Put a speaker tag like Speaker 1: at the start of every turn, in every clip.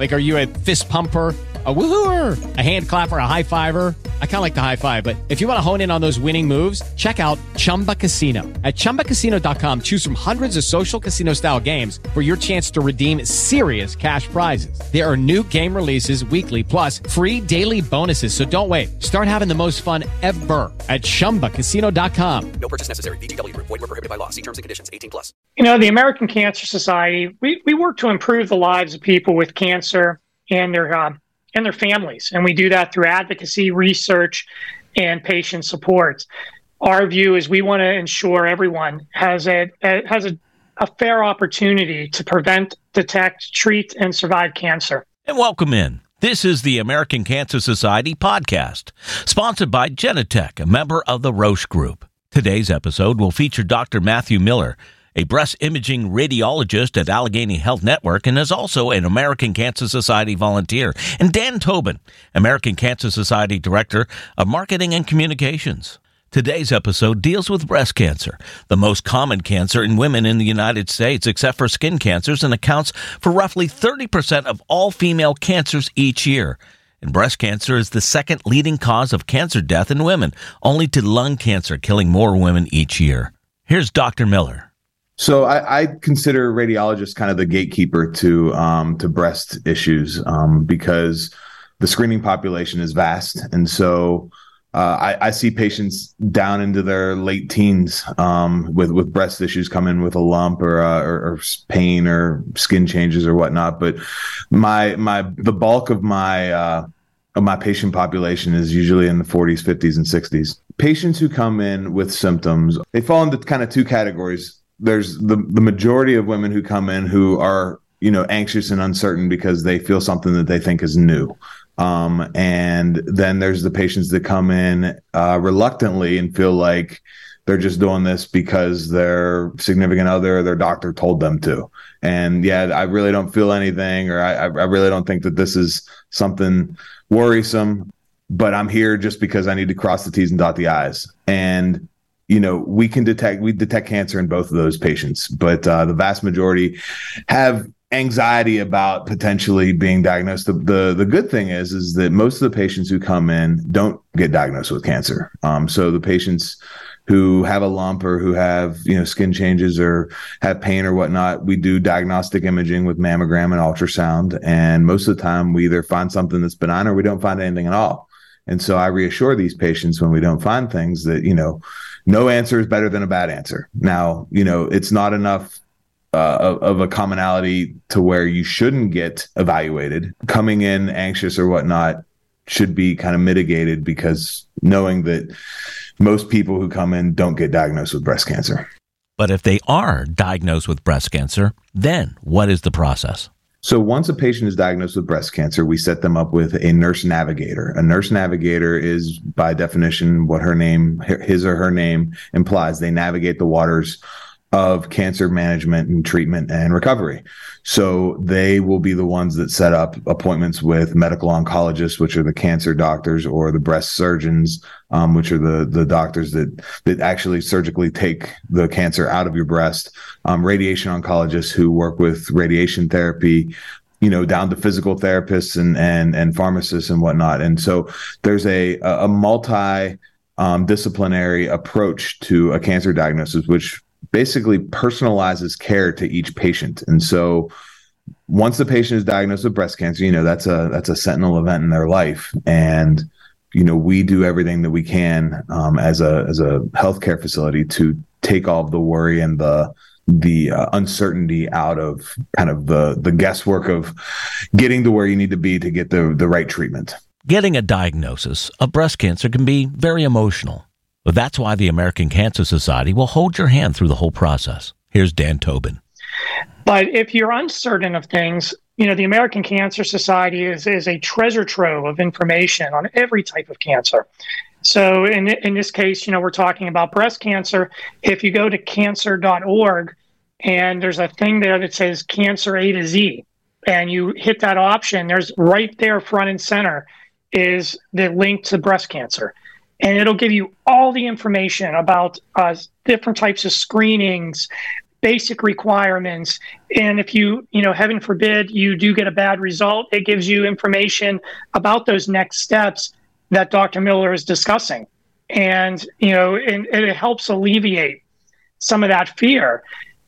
Speaker 1: Like, are you a fist pumper? A woohooer, a hand clapper, a high fiver. I kind of like the high five, but if you want to hone in on those winning moves, check out Chumba Casino. At ChumbaCasino.com, choose from hundreds of social casino style games for your chance to redeem serious cash prizes. There are new game releases weekly, plus free daily bonuses. So don't wait. Start having the most fun ever at ChumbaCasino.com.
Speaker 2: No purchase necessary. VGW. Void were prohibited by law. See terms and conditions. 18 plus.
Speaker 3: You know, the American Cancer Society, we, we work to improve the lives of people with cancer and their uh, and their families. And we do that through advocacy, research, and patient support. Our view is we want to ensure everyone has a, a has a, a fair opportunity to prevent, detect, treat, and survive cancer.
Speaker 4: And welcome in. This is the American Cancer Society podcast, sponsored by Genentech, a member of the Roche Group. Today's episode will feature Dr. Matthew Miller, a breast imaging radiologist at Allegheny Health Network and is also an American Cancer Society volunteer, and Dan Tobin, American Cancer Society Director of Marketing and Communications. Today's episode deals with breast cancer, the most common cancer in women in the United States, except for skin cancers, and accounts for roughly 30% of all female cancers each year. And breast cancer is the second leading cause of cancer death in women, only to lung cancer killing more women each year. Here's Dr. Miller.
Speaker 5: So I, I, consider radiologists kind of the gatekeeper to um, to breast issues um, because the screening population is vast, and so uh, I, I, see patients down into their late teens um, with with breast issues come in with a lump or, uh, or, or pain or skin changes or whatnot. But my my the bulk of my uh, of my patient population is usually in the 40s, 50s, and 60s. Patients who come in with symptoms, they fall into kind of two categories there's the the majority of women who come in who are you know anxious and uncertain because they feel something that they think is new. Um, and then there's the patients that come in uh, reluctantly and feel like they're just doing this because their significant other their doctor told them to. And yeah i really don't feel anything or i, I really don't think that this is something worrisome but i'm here just because i need to cross the t's and dot the i's. And you know we can detect we detect cancer in both of those patients but uh, the vast majority have anxiety about potentially being diagnosed. The, the, the good thing is is that most of the patients who come in don't get diagnosed with cancer. Um, so the patients who have a lump or who have you know skin changes or have pain or whatnot we do diagnostic imaging with mammogram and ultrasound. And most of the time we either find something that's benign or we don't find anything at all. And so i reassure these patients when we don't find things that you know no answer is better than a bad answer. Now, you know, it's not enough uh, of, of, a commonality to where you shouldn't get evaluated. Coming in anxious or whatnot should be kind of mitigated because knowing that most people who come in don't get diagnosed with breast cancer.
Speaker 4: But if they are diagnosed with breast cancer, then what is the process?
Speaker 5: So once a patient is diagnosed with breast cancer, we set them up with a nurse navigator. A nurse navigator is by definition what her name, his or her name implies. They navigate the waters of cancer management and treatment and recovery. So they will be the ones that set up appointments with medical oncologists, which are the cancer doctors, or the breast surgeons, um, which are the the doctors that that actually surgically take the cancer out of your breast. Um, radiation oncologists who work with radiation therapy, you know, down to physical therapists and and and pharmacists and whatnot. And so there's a a multi um, disciplinary approach to a cancer diagnosis, which basically personalizes care to each patient. And so once the patient is diagnosed with breast cancer, you know, that's a that's a sentinel event in their life. And you know, we do everything that we can um, as a as a healthcare facility to take all of the worry and the the uh, uncertainty out of kind of the the guesswork of getting to where you need to be to get the the right treatment.
Speaker 4: Getting a diagnosis of breast cancer can be very emotional. But that's why the American Cancer Society will hold your hand through the whole process. Here's Dan Tobin.
Speaker 3: But if you're uncertain of things, you know, the American Cancer Society is, is a treasure trove of information on every type of cancer. So in, in this case, you know, we're talking about breast cancer. If you go to cancer.org and there's a thing there that says cancer A to Z, and you hit that option, there's right there front and center is the link to breast cancer and it'll give you all the information about uh, different types of screenings, basic requirements. And if you, you know, heaven forbid, you do get a bad result, it gives you information about those next steps that Dr. Miller is discussing. And, you know, and, and it helps alleviate some of that fear.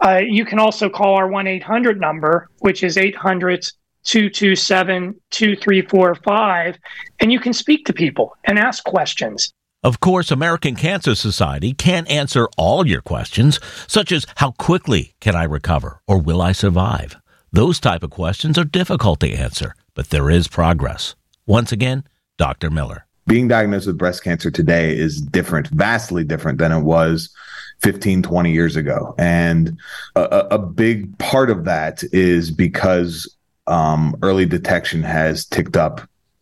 Speaker 3: Uh, you can also call our 1 800 number, which is 800 227 2345, and you can speak to people and ask questions.
Speaker 4: Of course, American Cancer Society can't answer all your questions, such as how quickly can I recover or will I survive? Those type of questions are difficult to answer, but there is progress. Once again, Dr. Miller.
Speaker 5: Being diagnosed with breast cancer today is different, vastly different than it was 15, 20 years ago. And a, a big part of that is because um, early detection has ticked up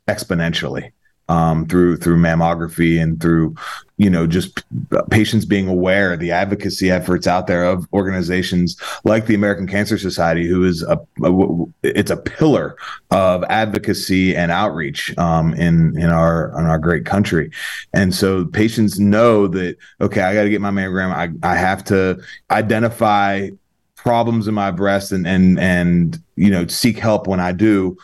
Speaker 5: exponentially um, through through mammography and through you know just patients being aware the advocacy efforts out there of organizations like the American Cancer Society who is a, a it's a pillar of advocacy and outreach um, in in our in our great country. And so patients know that okay I got to get my mammogram. I, I have to identify problems in my breast and and and you know seek help when I do.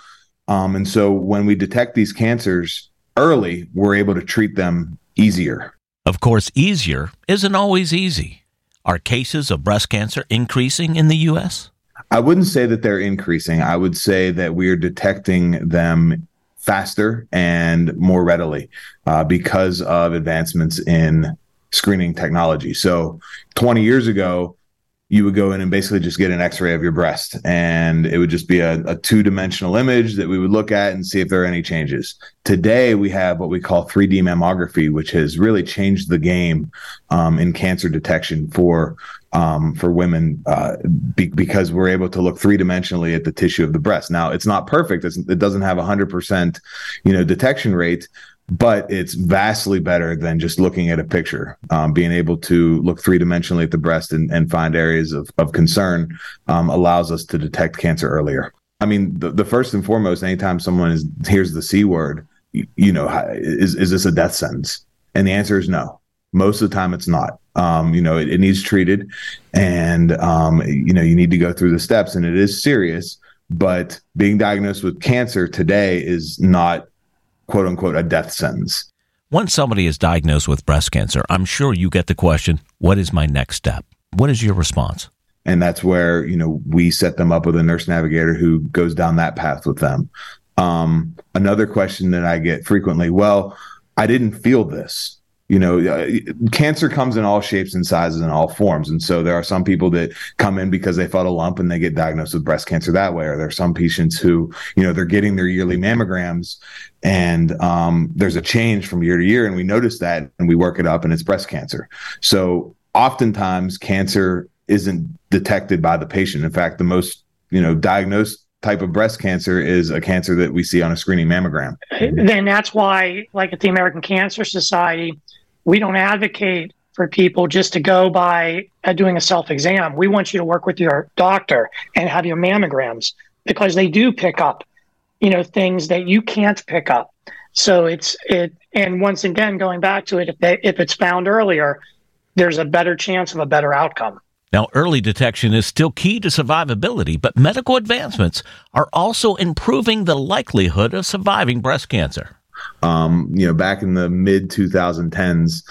Speaker 5: Um, and so when we detect these cancers early, we're able to treat them easier.
Speaker 4: Of course, easier isn't always easy. Are cases of breast cancer increasing in the U.S.?
Speaker 5: I wouldn't say that they're increasing. I would say that we are detecting them faster and more readily uh, because of advancements in screening technology. So 20 years ago, you would go in and basically just get an x-ray of your breast and it would just be a, a, two-dimensional image that we would look at and see if there are any changes. Today we have what we call 3d mammography which has really changed the game um, in cancer detection for um, for women uh, be, because we're able to look three-dimensionally at the tissue of the breast. Now it's not perfect. It's, it doesn't have a 100% you know detection rate but it's vastly better than just looking at a picture. Um, being able to look three dimensionally at the breast and, and find areas of, of concern um, allows us to detect cancer earlier. I mean, the, the first and foremost, anytime someone is, hears the C word, you, you know, is, is this a death sentence? And the answer is no. Most of the time, it's not. Um, you know, it, it, needs treated, and um, you know, you need to go through the steps, and it is serious. But being diagnosed with cancer today is not quote unquote a death sentence.
Speaker 4: Once somebody is diagnosed with breast cancer, I'm sure you get the question, what is my next step? What is your response?
Speaker 5: And that's where, you know, we set them up with a nurse navigator who goes down that path with them. Um, another question that I get frequently, well, I didn't feel this you know, uh, cancer comes in all shapes and sizes and all forms. And so there are some people that come in because they felt a lump and they get diagnosed with breast cancer that way. Or there are some patients who, you know, they're getting their yearly mammograms and um, there's a change from year to year. And we notice that and we work it up and it's breast cancer. So oftentimes cancer isn't detected by the patient. In fact, the most, you know, diagnosed type of breast cancer is a cancer that we see on a screening mammogram.
Speaker 3: Then that's why, like at the American Cancer Society, we don't advocate for people just to go by uh, doing a self exam. We want you to work with your doctor and have your mammograms because they do pick up, you know, things that you can't pick up. So it's it, and once again, going back to it, if they, if it's found earlier, there's a better chance of a better outcome.
Speaker 4: Now, early detection is still key to survivability, but medical advancements are also improving the likelihood of surviving breast cancer.
Speaker 5: Um, you know, back in the mid 2010s,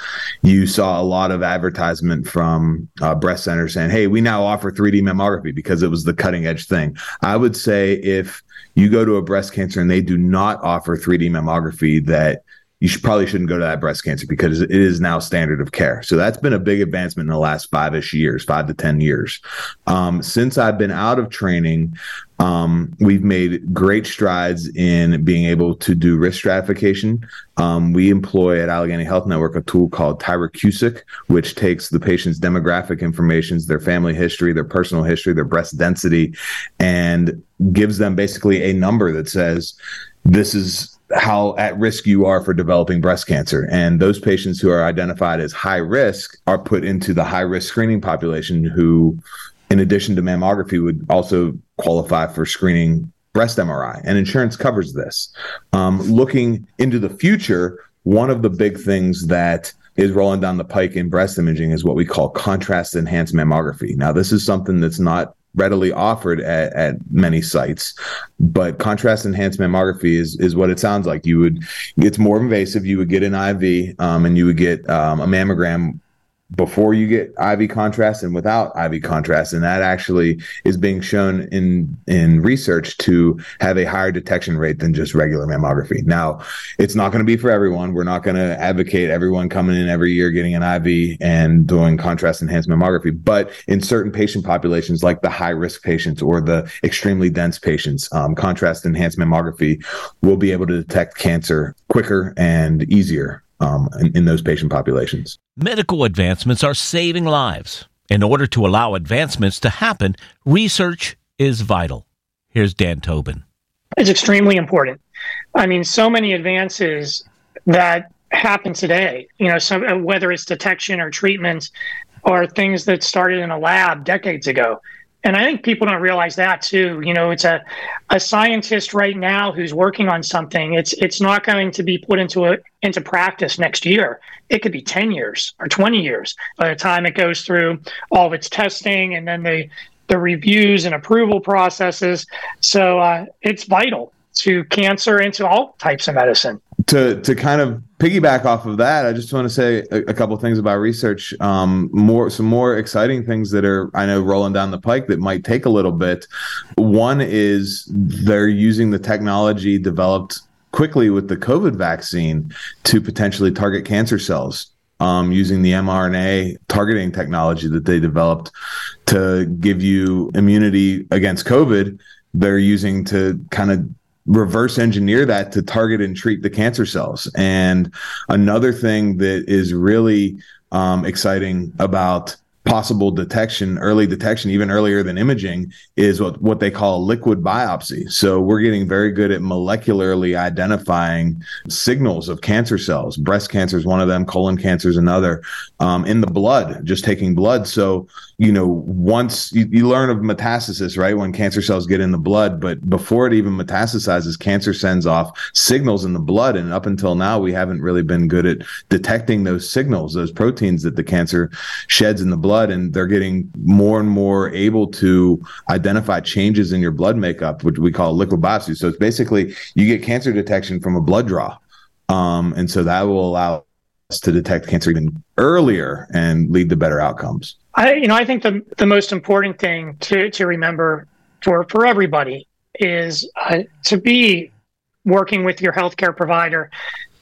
Speaker 5: you saw a lot of advertisement from uh, breast centers saying, "Hey, we now offer 3D mammography because it was the cutting edge thing." I would say if you go to a breast cancer and they do not offer 3D mammography, that you should probably shouldn't go to that breast cancer because it is now standard of care. So that's been a big advancement in the last five ish years, five to 10 years. Um, since I've been out of training, um, we've made great strides in being able to do risk stratification. Um, we employ at Allegheny Health Network a tool called Tyrer-Cuzick, which takes the patient's demographic information, their family history, their personal history, their breast density, and gives them basically a number that says, this is how at risk you are for developing breast cancer. And those patients who are identified as high risk are put into the high risk screening population who, in addition to mammography, would also qualify for screening breast MRI. And insurance covers this. Um, looking into the future, one of the big things that is rolling down the pike in breast imaging is what we call contrast enhanced mammography. Now, this is something that's not readily offered at, at many sites. But contrast enhanced mammography is is what it sounds like. You would it's more invasive. You would get an IV um, and you would get um, a mammogram before you get IV contrast and without IV contrast, and that actually is being shown in in research to have a higher detection rate than just regular mammography. Now, it's not going to be for everyone. We're not going to advocate everyone coming in every year getting an IV and doing contrast enhanced mammography, but in certain patient populations, like the high risk patients or the extremely dense patients, um, contrast enhanced mammography will be able to detect cancer quicker and easier um, in, in those patient populations.
Speaker 4: Medical advancements are saving lives. In order to allow advancements to happen, research is vital. Here's Dan Tobin.
Speaker 3: It's extremely important. I mean, so many advances that happen today, you know, some, uh, whether it's detection or treatment or things that started in a lab decades ago and I think people don't realize that too. You know, it's a a scientist right now who's working on something. It's it's not going to be put into a into practice next year. It could be ten years or twenty years by the time it goes through all of its testing and then the the reviews and approval processes. So uh, it's vital to cancer and to all types of medicine.
Speaker 5: To to kind of piggyback off of that, I just want to say a, a couple things about research. Um, more some more exciting things that are I know rolling down the pike that might take a little bit. One is they're using the technology developed quickly with the COVID vaccine to potentially target cancer cells. Um, using the mRNA targeting technology that they developed to give you immunity against COVID, they're using to kind of reverse engineer that to target and treat the cancer cells. And another thing that is really um, exciting about possible detection, early detection, even earlier than imaging, is what, what they call liquid biopsy. So we're getting very good at molecularly identifying signals of cancer cells. Breast cancer is one of them, colon cancer is another, um, in the blood, just taking blood. So you know, once you, you, learn of metastasis, right? When cancer cells get in the blood, but before it even metastasizes, cancer sends off signals in the blood. And up until now, we haven't really been good at detecting those signals, those proteins that the cancer sheds in the blood. And they're getting more and more able to identify changes in your blood makeup, which we call liquid biopsy. So it's basically you get cancer detection from a blood draw. Um, and so that will allow us to detect cancer even earlier and lead to better outcomes.
Speaker 3: I, you know, I think the the most important thing to to remember for for everybody is uh, to be working with your healthcare provider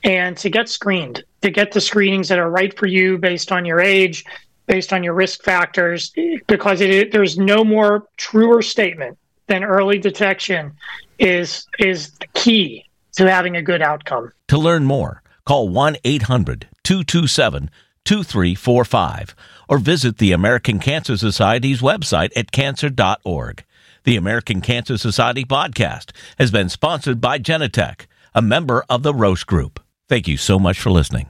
Speaker 3: and to get screened, to get the screenings that are right for you based on your age, based on your risk factors, because it, there's no more truer statement than early detection is is the key to having a good outcome.
Speaker 4: To learn more, call 1 800 227 2345 or visit the American Cancer Society's website at cancer.org. The American Cancer Society podcast has been sponsored by Genentech, a member of the Roche Group. Thank you so much for listening.